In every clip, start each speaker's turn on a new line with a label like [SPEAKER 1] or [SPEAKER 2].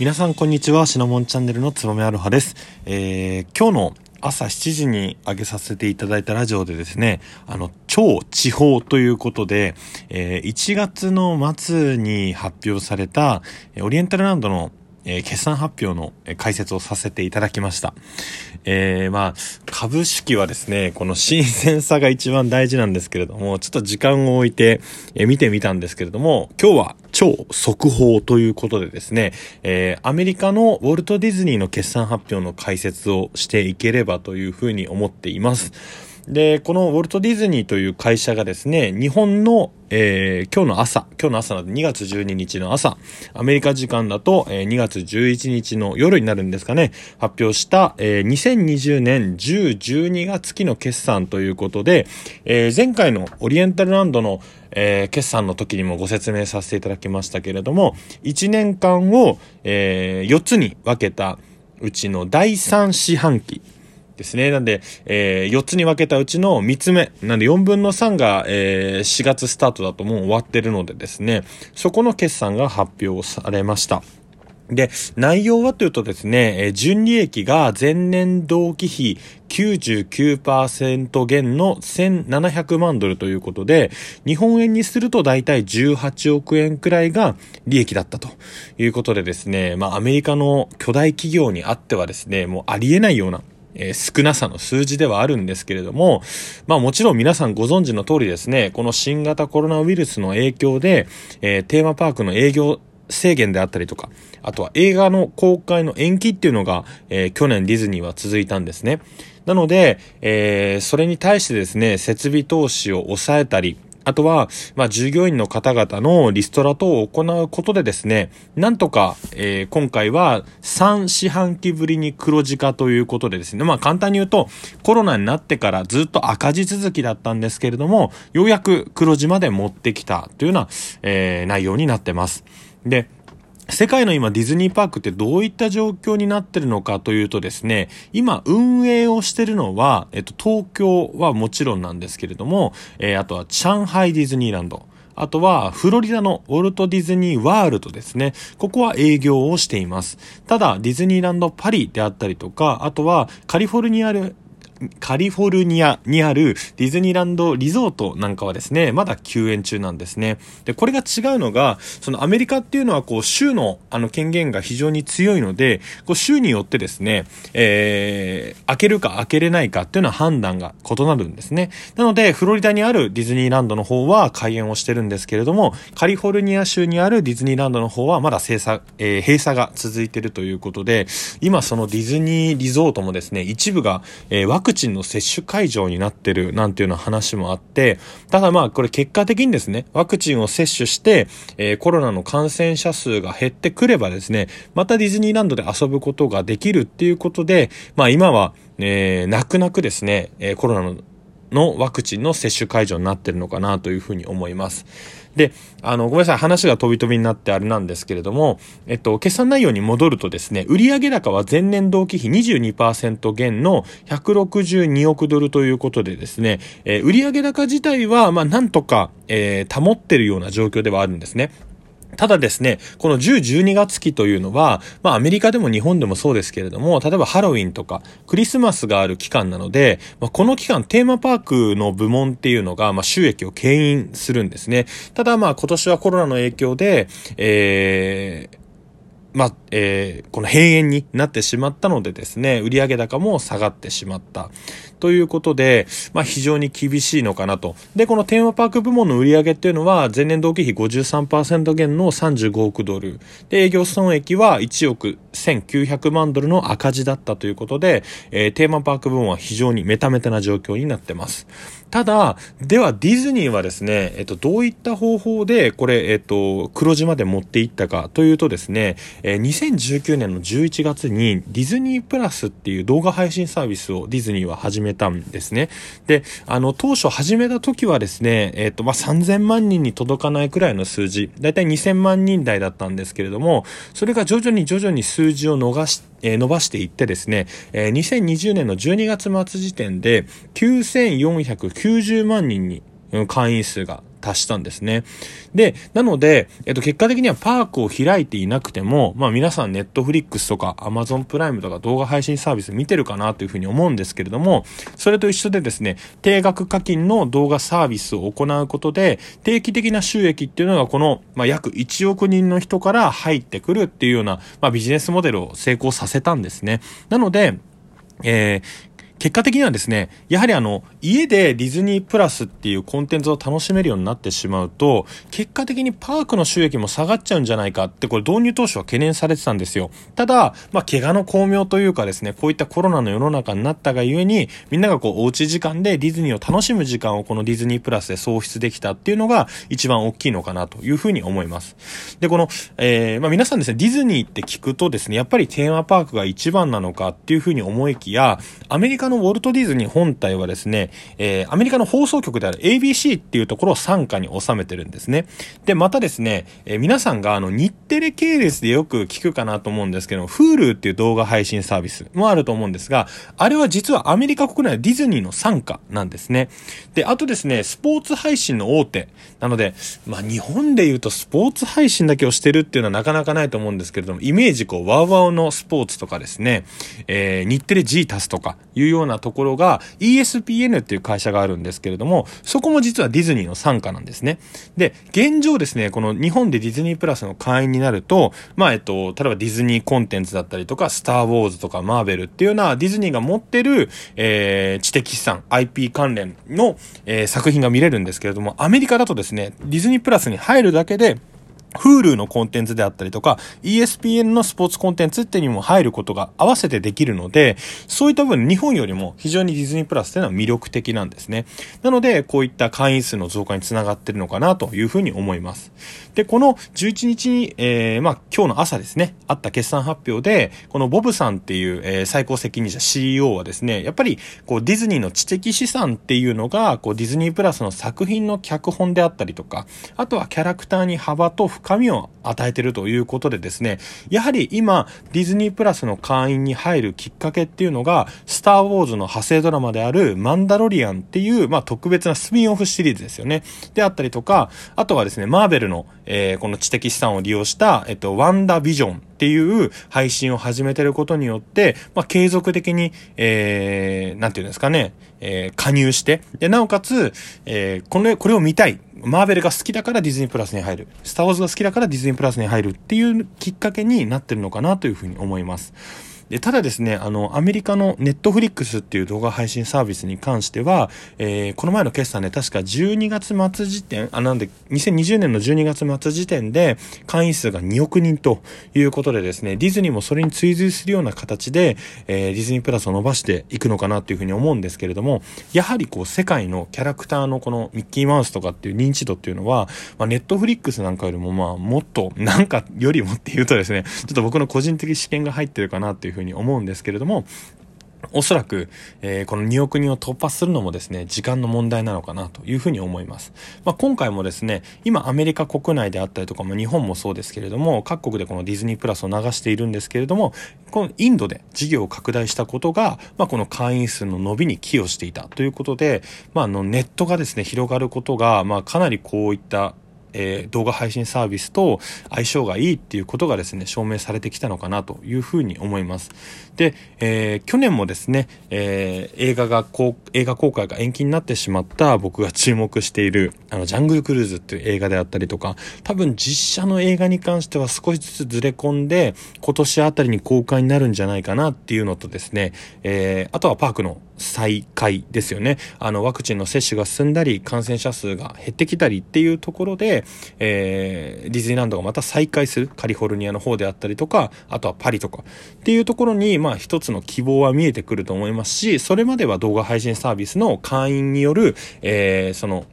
[SPEAKER 1] 皆さんこんにちは。シナモンチャンネルのつばめアロハです、えー今日の朝7時に上げさせていただいたラジオでですね、あの、超地方ということで、えー1月の末に発表された、えオリエンタルランドの、えー決算発表の解説をさせていただきました。えーまあ、株式はですね、この新鮮さが一番大事なんですけれども、ちょっと時間を置いて、えー見てみたんですけれども、今日は超速報ということでですね、えーアメリカのウォルト・ディズニーの決算発表の解説をしていければというふうに思っています。で、このウォルト・ディズニーという会社がですね、日本の、えー今日の朝、今日の朝なので2月12日の朝、アメリカ時間だと、えー2月11日の夜になるんですかね、発表した、えー2020年10、12月期の決算ということで、えー前回のオリエンタルランドの、えー決算の時にもご説明させていただきましたけれども、1年間を、えー4つに分けたうちの第3四半期、ですね。なんで、えー4つに分けたうちの3つ目。なんで4分の3が、えー4月スタートだともう終わってるのでですね、そこの決算が発表されました。で、内容はというとですね、えー純利益が前年同期比99%減の1700万ドルということで、日本円にすると大体18億円くらいが利益だったということでですね、まあアメリカの巨大企業にあってはですね、もうありえないようなえー少なさの数字ではあるんですけれども、まあもちろん皆さんご存知の通りですね、この新型コロナウイルスの影響で、えーテーマパークの営業制限であったりとか、あとは映画の公開の延期っていうのが、えー去年ディズニーは続いたんですね。なので、えーそれに対してですね、設備投資を抑えたり、あとは、まあ、従業員の方々のリストラ等を行うことでですね、なんとか、えー今回は3四半期ぶりに黒字化ということでですね、まあ、簡単に言うと、コロナになってからずっと赤字続きだったんですけれども、ようやく黒字まで持ってきたというような、えー内容になってます。で、世界の今ディズニーパークってどういった状況になってるのかというとですね、今運営をしてるのは、えっと、東京はもちろんなんですけれども、えーあとは上海ディズニーランド、あとはフロリダのウォルト・ディズニー・ワールドですね。ここは営業をしています。ただ、ディズニーランド・パリであったりとか、あとはカリフォルニアあるカリフォルニアにあるディズニーランドリゾートなんかはですね、まだ休園中なんですね。で、これが違うのが、そのアメリカっていうのはこう州のあの権限が非常に強いので、こう州によってですね、えー、開けるか開けれないかっていうのは判断が異なるんですね。なので、フロリダにあるディズニーランドの方は開園をしてるんですけれども、カリフォルニア州にあるディズニーランドの方はまだ閉鎖、えー閉鎖が続いてるということで、今そのディズニーリゾートもですね、一部が、えーワクチンの接種会場になってるなんていうような話もあって、ただまあこれ結果的にですね、ワクチンを接種して、えーコロナの感染者数が減ってくればですね、またディズニーランドで遊ぶことができるっていうことで、まあ今は、えー泣く泣くですね、えーコロナののワクチンの接種会場になってるのかなというふうに思います。で、あの、ごめんなさい、話が飛び飛びになってあれなんですけれども、えっと、決算内容に戻るとですね、売上高は前年同期比22%減の162億ドルということでですね、えー売上高自体は、まあ、なんとか、えー保ってるような状況ではあるんですね。ただですね、この10、12月期というのは、まあアメリカでも日本でもそうですけれども、例えばハロウィンとかクリスマスがある期間なので、まあ、この期間テーマパークの部門っていうのが、まあ収益を牽引するんですね。ただまあ今年はコロナの影響で、えーまあ、えーこの閉園になってしまったのでですね、売上高も下がってしまった。ということで、まあ非常に厳しいのかなと。で、このテーマパーク部門の売上っていうのは、前年同期比53%減の35億ドル。で、営業損益は1億1900万ドルの赤字だったということで、えーテーマパーク部門は非常にメタメタな状況になってます。ただ、ではディズニーはですね、えっと、どういった方法で、これ、えっと、黒字まで持っていったかというとですね、えー2019年の11月にディズニープラスっていう動画配信サービスをディズニーは始めたんですね。で、あの、当初始めた時はですね、えっと、まあ、3000万人に届かないくらいの数字、だいたい2000万人台だったんですけれども、それが徐々に徐々に数字を逃して、えー伸ばしていってですね、えー2020年の12月末時点で9490万人に会員数が達したんですね。で、なので、えっと、結果的にはパークを開いていなくても、まあ皆さんネットフリックスとかアマゾンプライムとか動画配信サービス見てるかなというふうに思うんですけれども、それと一緒でですね、定額課金の動画サービスを行うことで、定期的な収益っていうのがこの、まあ約1億人の人から入ってくるっていうような、まあビジネスモデルを成功させたんですね。なので、えー、結果的にはですね、やはりあの、家でディズニープラスっていうコンテンツを楽しめるようになってしまうと、結果的にパークの収益も下がっちゃうんじゃないかって、これ導入当初は懸念されてたんですよ。ただ、まあ、怪我の巧妙というかですね、こういったコロナの世の中になったがゆえに、みんながこう、おうち時間でディズニーを楽しむ時間をこのディズニープラスで創出できたっていうのが一番大きいのかなというふうに思います。で、この、えー、まあ、皆さんですね、ディズニーって聞くとですね、やっぱりテーマパークが一番なのかっていうふうに思いきや、アメリカののウォルト・ディズニー本体はですね、えー、アメリカの放送局である ABC っていうところを傘下に収めてるんですね。で、またですね、えー、皆さんがあの日テレ系列でよく聞くかなと思うんですけど、Hulu っていう動画配信サービスもあると思うんですが、あれは実はアメリカ国内のディズニーの傘下なんですね。で、あとですね、スポーツ配信の大手。なので、まあ日本で言うとスポーツ配信だけをしてるっていうのはなかなかないと思うんですけれども、イメージこう、ワウワウのスポーツとかですね、えー、日テレ G タスとかいうようなところが ESPN っていう会社があるんですけれども、そこも実はディズニーの傘下なんですね。で、現状ですね、この日本でディズニープラスの会員になると、まあ、えっと、例えばディズニーコンテンツだったりとか、スター・ウォーズとかマーベルっていうようなディズニーが持ってる、えー、知的資産、IP 関連の、えー、作品が見れるんですけれども、アメリカだとですね、ディズニープラスに入るだけで、Hulu のコンテンツであったりとか、ESPN のスポーツコンテンツってにも入ることが合わせてできるので、そういった分、日本よりも非常にディズニープラスっていうのは魅力的なんですね。なので、こういった会員数の増加につながってるのかなというふうに思います。で、この11日に、えー、まあ、今日の朝ですね、あった決算発表で、このボブさんっていう、えー、最高責任者 CEO はですね、やっぱり、こう、ディズニーの知的資産っていうのが、こう、ディズニープラスの作品の脚本であったりとか、あとはキャラクターに幅と深みを与えてるということでですね、やはり今、ディズニープラスの会員に入るきっかけっていうのが、スター・ウォーズの派生ドラマであるマンダロリアンっていう、まあ、特別なスピンオフシリーズですよね。であったりとか、あとはですね、マーベルの、えー、この知的資産を利用した、えっと、ワンダービジョンっていう配信を始めてることによって、まあ、継続的に、えー、なんていうんですかね、えー、加入して、で、なおかつ、えー、これ、これを見たい。マーベルが好きだからディズニープラスに入る。スターウォーズが好きだからディズニープラスに入るっていうきっかけになってるのかなというふうに思います。でただですね、あの、アメリカのネットフリックスっていう動画配信サービスに関しては、えー、この前の決算で確か12月末時点、あ、なんで、2020年の12月末時点で会員数が2億人ということでですね、ディズニーもそれに追随するような形で、えー、ディズニープラスを伸ばしていくのかなというふうに思うんですけれども、やはりこう、世界のキャラクターのこのミッキーマウスとかっていう認知度っていうのは、まあ、ネットフリックスなんかよりもまあ、もっと、なんかよりもっていうとですね、ちょっと僕の個人的試験が入ってるかなっていうふうに思うんですけれども、おそらく、えー、この2億人を突破するのもですね、時間の問題なのかなというふうに思います。まあ、今回もですね、今アメリカ国内であったりとか、まあ、日本もそうですけれども、各国でこのディズニープラスを流しているんですけれども、このインドで事業を拡大したことが、まあ、この会員数の伸びに寄与していたということで、まあ、あのネットがですね、広がることが、まあ、かなりこういったえー、動画配信サービスと相性がいいっていうことがですね、証明されてきたのかなというふうに思います。で、えー、去年もですね、えー、映画がこう、映画公開が延期になってしまった僕が注目している、あの、ジャングルクルーズっていう映画であったりとか、多分実写の映画に関しては少しずつずれ込んで、今年あたりに公開になるんじゃないかなっていうのとですね、えー、あとはパークの再開ですよね。あの、ワクチンの接種が進んだり、感染者数が減ってきたりっていうところで、えー、ディズニーランドがまた再開する、カリフォルニアの方であったりとか、あとはパリとか、っていうところに、まあ一つの希望は見えてくると思いますし、それまでは動画配信サービスの会員による、えー、その、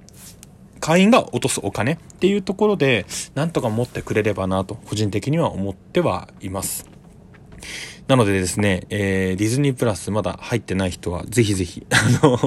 [SPEAKER 1] 会員が落とすお金っていうところで、なんとか持ってくれればなと、個人的には思ってはいます。なのでですね、えー、ディズニープラスまだ入ってない人は、ぜひぜひ、あの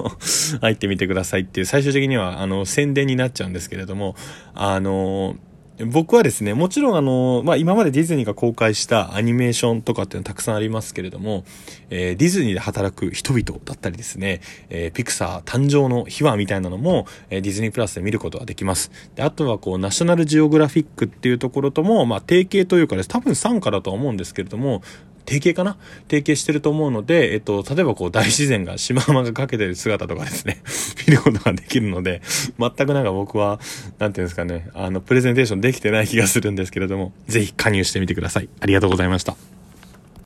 [SPEAKER 1] 入ってみてくださいっていう、最終的には、あの、宣伝になっちゃうんですけれども、あの、僕はですね、もちろんあの、まあ、今までディズニーが公開したアニメーションとかっていうのはたくさんありますけれども、えー、ディズニーで働く人々だったりですね、えー、ピクサー誕生の秘話みたいなのも、えー、ディズニープラスで見ることができます。で、あとはこう、ナショナルジオグラフィックっていうところとも、まあ、提携というかです、多分傘下だとは思うんですけれども、提携かな？提携してると思うので、えっと、例えばこう大自然がシマウマがかけてる姿とかですね、見ることができるので、全くなんか僕は、なんていうんですかね、あの、プレゼンテーションできてない気がするんですけれども、ぜひ加入してみてください。ありがとうございました。